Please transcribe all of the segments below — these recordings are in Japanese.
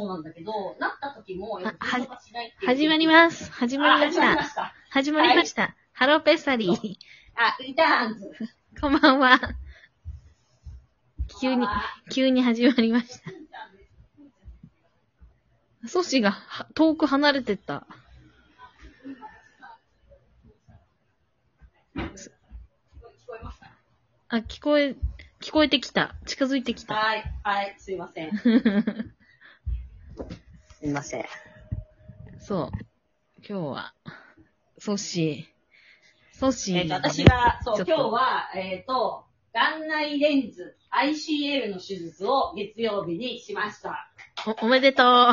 そうなんだけど、なった時も、は翌日とかしないっていう始まります。始まりましあ始まりまた。した。始まりました。ハローペッサリー。あ、リターンズ。こんばんは。急に、あ急に始まりました。ソシがは遠く離れてった？あ、聞こえ、聞こえてきた。近づいてきた。はい、はい、すいません。すいません。そう。今日は、ソシ、ソシ、えっ、と、私が、そう、今日は、えっ、と、眼内レンズ ICL の手術を月曜日にしました。お、おめでとう。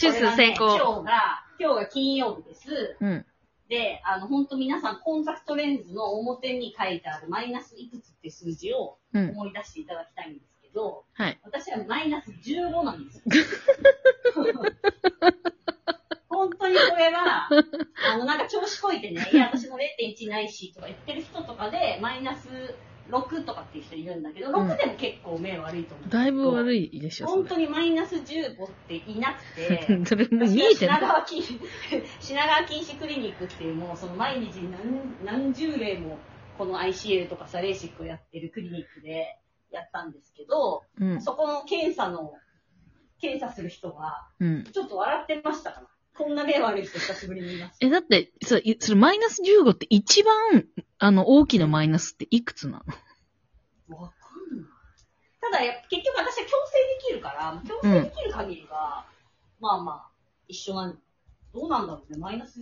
手術成功。今日が、今日が金曜日です。うん。で、あの、本当皆さん、コンタクトレンズの表に書いてあるマイナスいくつって数字をうん。思い出していただきたいんですけど、はい。私はマイナス15なんですよ。本当にこれは、あの、なんか調子こいてね、いや、私も0.1ないしとか言ってる人とかで、マイナス6とかっていう人いるんだけど、うん6でも結構目悪いと思う。だいぶ悪い。いでしょ、そ本当にマイナス15っていなくて、れ。それもう見えてる。川禁品川禁止 クリニックっていうもうその毎日何何十例もこの ICL とかサレーシックをやってるクリニックでやったんですけど、うん。そこの検査の、検査する人が、うん。ちょっと笑ってましたから。こんな目悪い人久しぶりに見ました。え、だって、そいそれマイナス15って一番、あの、大きなマイナスっていくつなの？わかんない。ただや結局私は強制できるから、強制できる限りは、まあまあ、一緒なん、どうなんだろうね。マイナス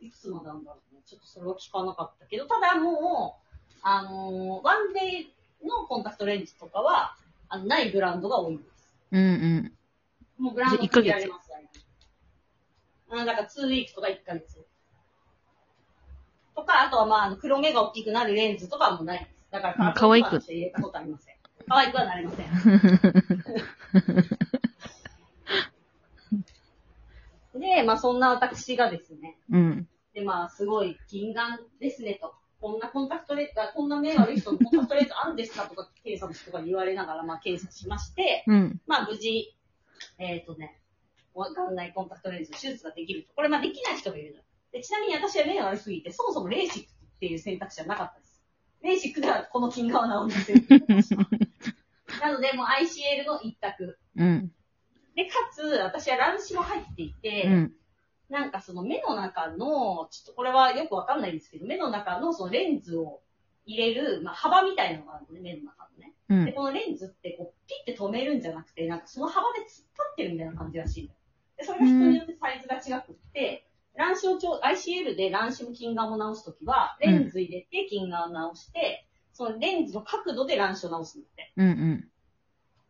いくつまでなんだろうね。ちょっとそれは聞かなかったけど、ただもう、あのーワンデイのコンタクトレンズとかは、あの、ないブランドが多いんです。うんうん。もうブランド決められます、あだから2ウィークとか1ヶ月。とか、あとはまあ、あの黒目が大きくなるレンズとかはもうないです。だから、うん可愛く私入れたことありません。可愛くはなりません。で、まあそんな私がですね、うん。でまあすごい近眼ですねと。こんなコンタクトレンズ、あこんな目悪い人のコンタクトレンズあるんですかとか、検査の人が言われながら、まあ検査しまして、うん。まあ無事、えっ、とね、わかんないコンタクトレンズ手術ができると。これまあできない人がいるの。でちなみに私は目が悪すぎて、そもそもレーシックっていう選択肢はなかったです。レーシックではこの金がは治りませんって言ってました。なので、もう ICL の一択。うん。で、かつ、私は乱視も入っていて、うん。なんかその目の中の、ちょっとこれはよくわかんないんですけど、目の中のそのレンズを入れる、まあ、幅みたいなのがあるのね、目の中のね。で、うん。このレンズってこう、ピッて止めるんじゃなくて、なんかその幅で突っ立ってるみたいな感じらしいの。で、それが人によってサイズが違くって、乱視をちょ、ICL で乱視も近眼も直すときは、レンズ入れて近眼を直して、そのレンズの角度で乱視を直すんだって。うんうん。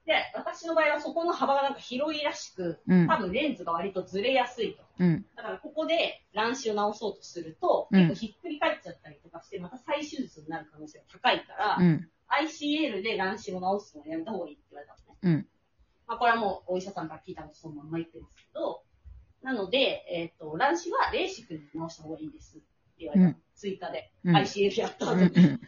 で、私の場合はそこの幅がなんか広いらしく、うん多。分レンズが割とずれやすいと。うん。だからここで乱視を直そうとすると、うん結構ひっくり返っちゃったりとかして、また再手術になる可能性が高いから、うん。ICL で乱視を直すのをやめた方がいいって言われたのね。うん。まあこれはもうお医者さんから聞いたことそのまんま言ってるんですけど、なので、えっ、と、乱視はレーシックで直した方がいいですって言われたの。うん追加で。うん ICL やった後に。うん。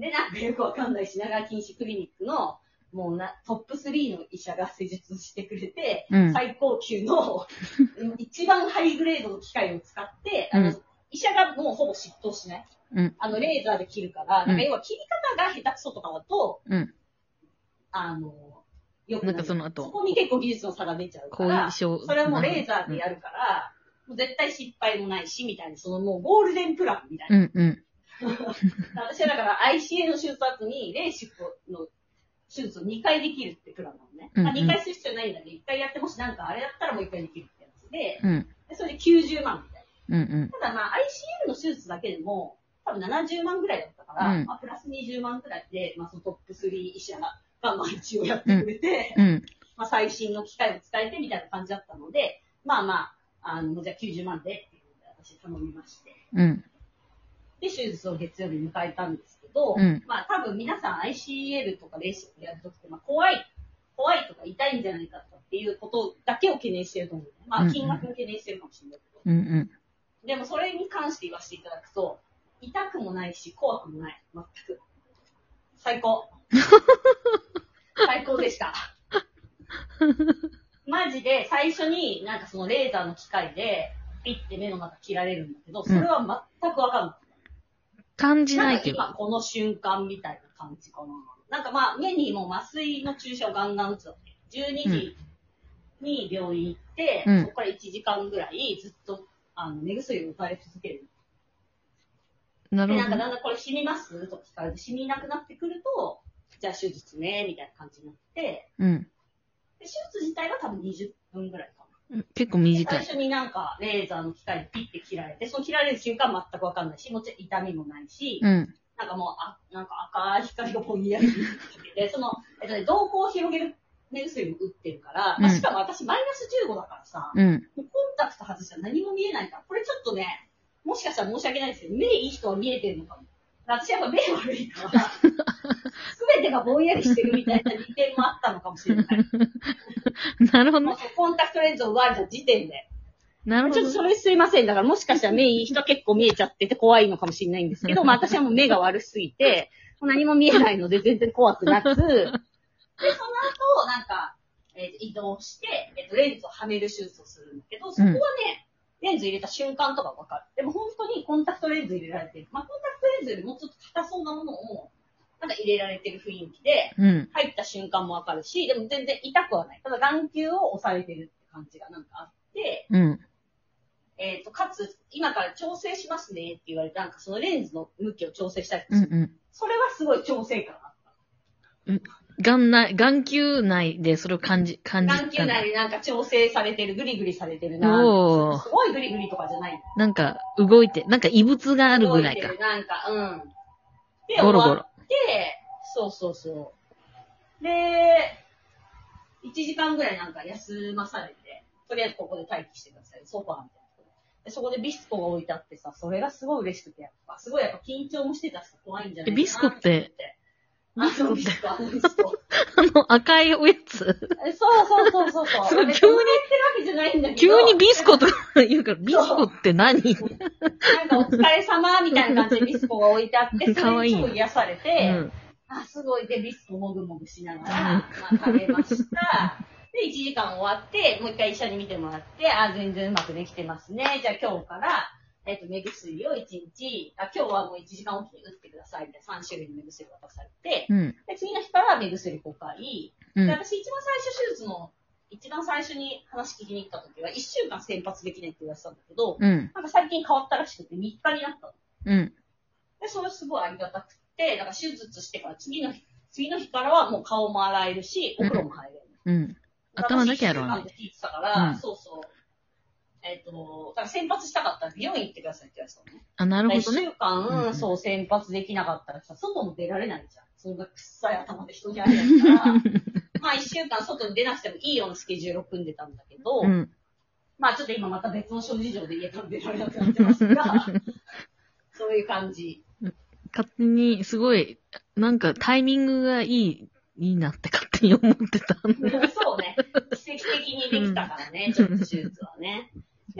で、なんかよくわかんない品川禁止クリニックの、もうな、トップ3の医者が施術してくれて、うん。最高級の、一番ハイグレードの機械を使って、あの、うん医者がもうほぼ執刀しない。うんあの、レーザーで切るから、なんか要は切り方が下手くそとかだと、うん。あの、よくなんかその後そこに結構技術の差が出ちゃうから。それはもうレーザーでやるから、もう絶対失敗もないし、みたいな、そのもうゴールデンプランみたいな。うんうん。私はだから ICA の手術後に、レーシックの手術を2回できるってプランなのね。うんうんまあ、2回する必要ないんだけど、1回やってもしなんかあれだったらもう1回できるってやつで、うん。でそれで90万みたいうんうん。な。ただまあ ICL の手術だけでも、多分70万ぐらいだったから、うんまあプラス20万ぐらいで、まあそのトップ3医者が、まあ一応やってくれて、うん。まあ最新の機械を使えてみたいな感じだったので、まあまあ、あの、じゃあ90万でっていうので私頼みまして。うん。で、手術を月曜日に迎えたんですけど、うんまあ多分皆さん ICL とかレーシやるときって、まあ怖い、怖いとか痛いんじゃないかとかっていうことだけを懸念してると思う、ね。まあ金額も懸念してるかもしれないけど。うんうん。でもそれに関して言わせていただくと、痛くもないし怖くもない。全く。最高。最高でした。マジで最初になんかそのレーザーの機械で、ピッて目の中切られるんだけど、それは全くわかんない。感じないけど。んか今この瞬間みたいな感じかな。なんかまあ目にも麻酔の注射をガンガン打つわけ。12時に病院行って、うんそこから1時間ぐらいずっとあの目薬を打たれ続ける。で、なるほど。なんかだんだんこれ染みますとか聞かれて、染みなくなってくると、じゃあ手術ね、みたいな感じになって、うん。で手術自体は多分20分ぐらいかな。結構短い。最初になんかレーザーの機械でピッて切られて、その切られる瞬間全くわかんないし、もちろん痛みもないし、うん。なんかもう、あ、なんか赤い光がぼんやりで、その、えっとね、瞳孔を広げる目薬も打ってるから、まあうんしかも私マイナス15だからさ、うん。もうコンタクト外したら何も見えないから、これちょっとね、もしかしたら申し訳ないですけど、目いい人は見えてるのかも。私やっぱ目悪いから、すべてがぼんやりしてるみたいな利点もあったのかもしれない。なるほどコンタクトレンズを奪われた時点で。なるほどちょっと。それすいません。だからもしかしたら目いい人は結構見えちゃってて怖いのかもしれないんですけど、まあ私はもう目が悪すぎて、何も見えないので全然怖くなく、で、その後、なんか、えーと移動して、えっ、と、レンズをはめる手術をするんだけど、そこはね、レンズ入れた瞬間とかわかる。でも本当にコンタクトレンズ入れられてる。まあコンタクトレンズよりもうちょっと硬そうなものを、なんか入れられてる雰囲気で、うん。入った瞬間もわかるし、でも全然痛くはない。ただ眼球を押されてるって感じがなんかあって、うん。えっ、と、かつ、今から調整しますねって言われて、なんかそのレンズの向きを調整したりとかする、うんうん。それはすごい調整感あっ眼内、眼球内でそれを感じ、感た。じ眼球内になんか調整されてる、グリグリされてるな。おーすごいグリグリとかじゃない。なんか、動いて、なんか異物があるぐらいか動て。るなんか、うん。で、ゴロゴロ終わって、そうそうそう。で、1時間ぐらいなんか休まされて、とりあえずここで待機してください。ソファーみたいなで。そこでビスコが置いてあってさ、それがすごい嬉しくて、やっぱ、すごいやっぱ緊張もしてたし、怖いんじゃないかなえビスコってあのビスコ、あのビスコ。あの赤いおやつ。えそうそうそうそうそう。すごい別に言ってるわけじゃないんだけど。急にビスコとか言うから、ビスコって何？なんかお疲れ様みたいな感じでビスコが置いてあって、そかわいいれに超癒されて、うん。あ、すごい。で、ビスコもぐもぐしながら、まあ、食べました。で、1時間終わって、もう一回医者に見てもらって、あ、全然うまくできてますね。じゃあ今日から、えっ、と、目薬を1日、あ、今日はもう1時間おきに打ってください。みたいな3種類の目薬を渡されて、うん。で、次の日から目薬5回。で、うん。私一番最初手術の、一番最初に話聞きに行った時は、1週間先発できないって言われてたんだけど、うん。なんか最近変わったらしくて3日になったの。うん。で、それすごいありがたくて、だから手術してから次の日、次の日からはもう顔も洗えるし、お風呂も入れる。うん。頭だけやろうな私一週間って聞いてたから、うんそうそう。えっ、と、だから先発したかったら美容院行ってくださいって言われてたのね。あ、なるほど一ね。週間、うんうんそう、先発できなかったらさ、外も出られないじゃん。そんなくっさい頭で人に会えないから。まあ一週間外に出なくてもいいようなスケジュールを組んでたんだけど、うん。まあちょっと今また別の諸事情で家から出られなくなってますが、そういう感じ。勝手に、すごい、なんかタイミングがいい、いいなって勝手に思ってた。そうね。奇跡的にできたからね、ちょっと手術はね。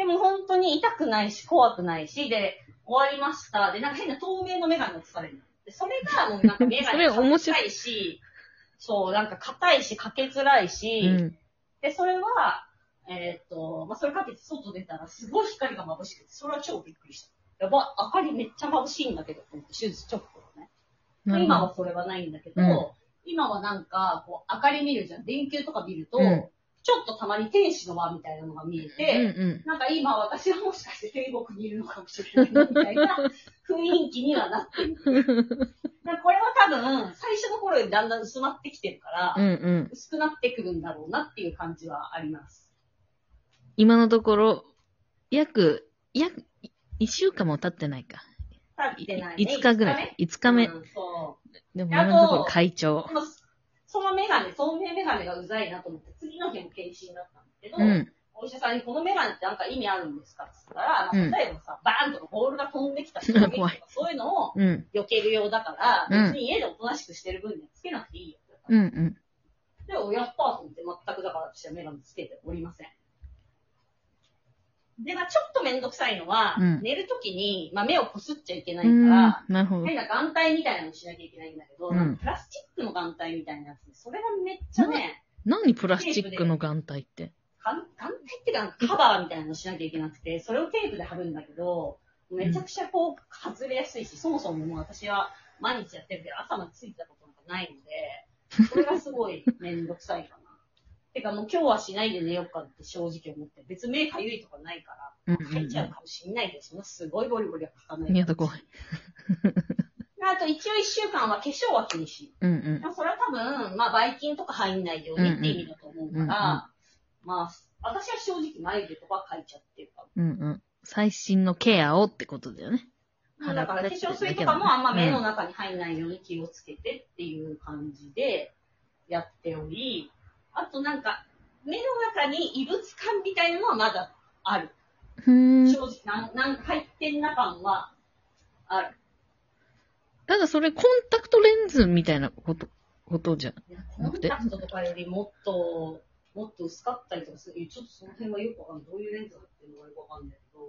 でも本当に痛くないし、怖くないし、で、終わりました。で、なんか変な透明のメガネをつかれるの。で、それがもうなんかメガネそれ面白い硬いし、そう、なんか硬いし、かけづらいし、うん。で、それは、えーっと、まあ、それかけて外出たらすごい光が眩しくて、それは超びっくりした。やば、明かりめっちゃ眩しいんだけど、手術直後のね。今はそれはないんだけど、うん今はなんか、こう、明かり見るじゃん。電球とか見ると、うんちょっとたまに天使の輪みたいなのが見えうんて、うん。なんか今私はもしかして天国にいるのかもしれないみたいな雰囲気にはなってる。これは多分、最初の頃よりだんだん薄まってきてるから、うんうん。薄くなってくるんだろうなっていう感じはあります。今のところ、約、約、一週間も経ってないか。経ってない、ね。5日ぐらい。5日目？うん、そう。でも今のところ会長そのメガネ、透明メガネがうざいなと思って、次の日も検診だったんだけど、うん。お医者さんにこのメガネってなんか意味あるんですかって言ったら、うんまあ、例えばさ、バーンとかボールが飛んできた衝撃と怖か、そういうのをうん。避けるようだから、うん別に家でおとなしくしてる分にはつけなくていいよってう言われた。んうん。で、おやったーと思って全くだから私はメガネつけておりません。で、まあちょっとめんどくさいのは、うん寝るときに、まあ目をこすっちゃいけないうん。から、なるほど。変な眼帯みたいなのしなきゃいけないんだけど、うんプラスチックの眼帯みたいなやつで、それがめっちゃね、何プラスチックの眼帯って？眼眼帯っていうか、カバーみたいなのしなきゃいけなくて、それをテープで貼るんだけど、めちゃくちゃこう、外れやすいし、そもそももう私は毎日やってるけど、朝までついたことなんかないので、それがすごいめんどくさいかな。てかもう今日はしないで寝ようかって正直思って、別に目かゆいとかないから、うんうん入っちゃうかもしんないけど、そんなすごいゴリゴリは書かない。うん。やだ怖い。あと一応一週間は化粧は禁止。うんうん。まあそれは多分、まあ、ばい菌とか入んないようにって意味だと思うから、うんうんまあ、私は正直眉毛とか描いちゃってるかうんうん。最新のケアをってことだよね。も。だから化粧水とかもあんま目の中に入んないように気をつけてっていう感じでやっており、あとなんか、目の中に異物感みたいなのはまだある。正直、なんなんか入ってんな感はある。ただそれコンタクトレンズみたいなこと、ことじゃん。いやコンタクトとかよりもっと、もっと薄かったりとかする。ちょっとその辺はよくわかんない。どういうレンズだっていうのがよくわかんないけど。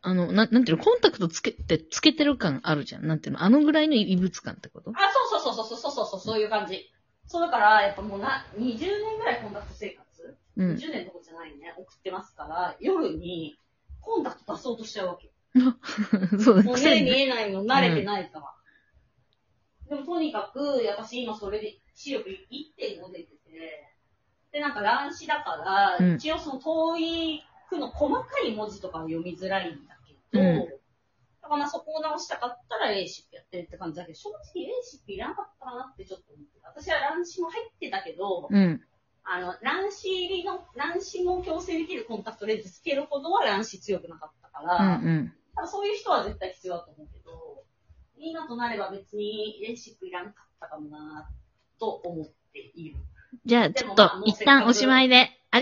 あの、な、なんていうの、コンタクトつけて、つけてる感あるじゃん。なんていうの、あのぐらいの異物感ってこと？あ、そうそうそうそうそうそうそう、そういう感じ。そうだから、やっぱもうな、20年ぐらいコンタクト生活、うん。10年とかじゃないね、送ってますから、夜にコンタクト出そうとしちゃうわけ。そうだ、もう。目見えないの慣れてないから。でもとにかく、私今それで視力1.5出てて、で、なんか乱視だから、うん一応その遠い区の細かい文字とかは読みづらいんだけど、うんだからまあそこを直したかったらレーシックやってるって感じだけど、正直レーシックいらなかったかなってちょっと思って。私は乱視も入ってたけど、うん。あの、乱視入りの、乱視も矯正できるコンタクトレンズつけるほどは乱視強くなかったから、うんうん。多分そういう人は絶対必要だと思うけど、今となれば別にレーシックいらなかったかもなと思っている。じゃあ、ちょっと、一旦おしまいで。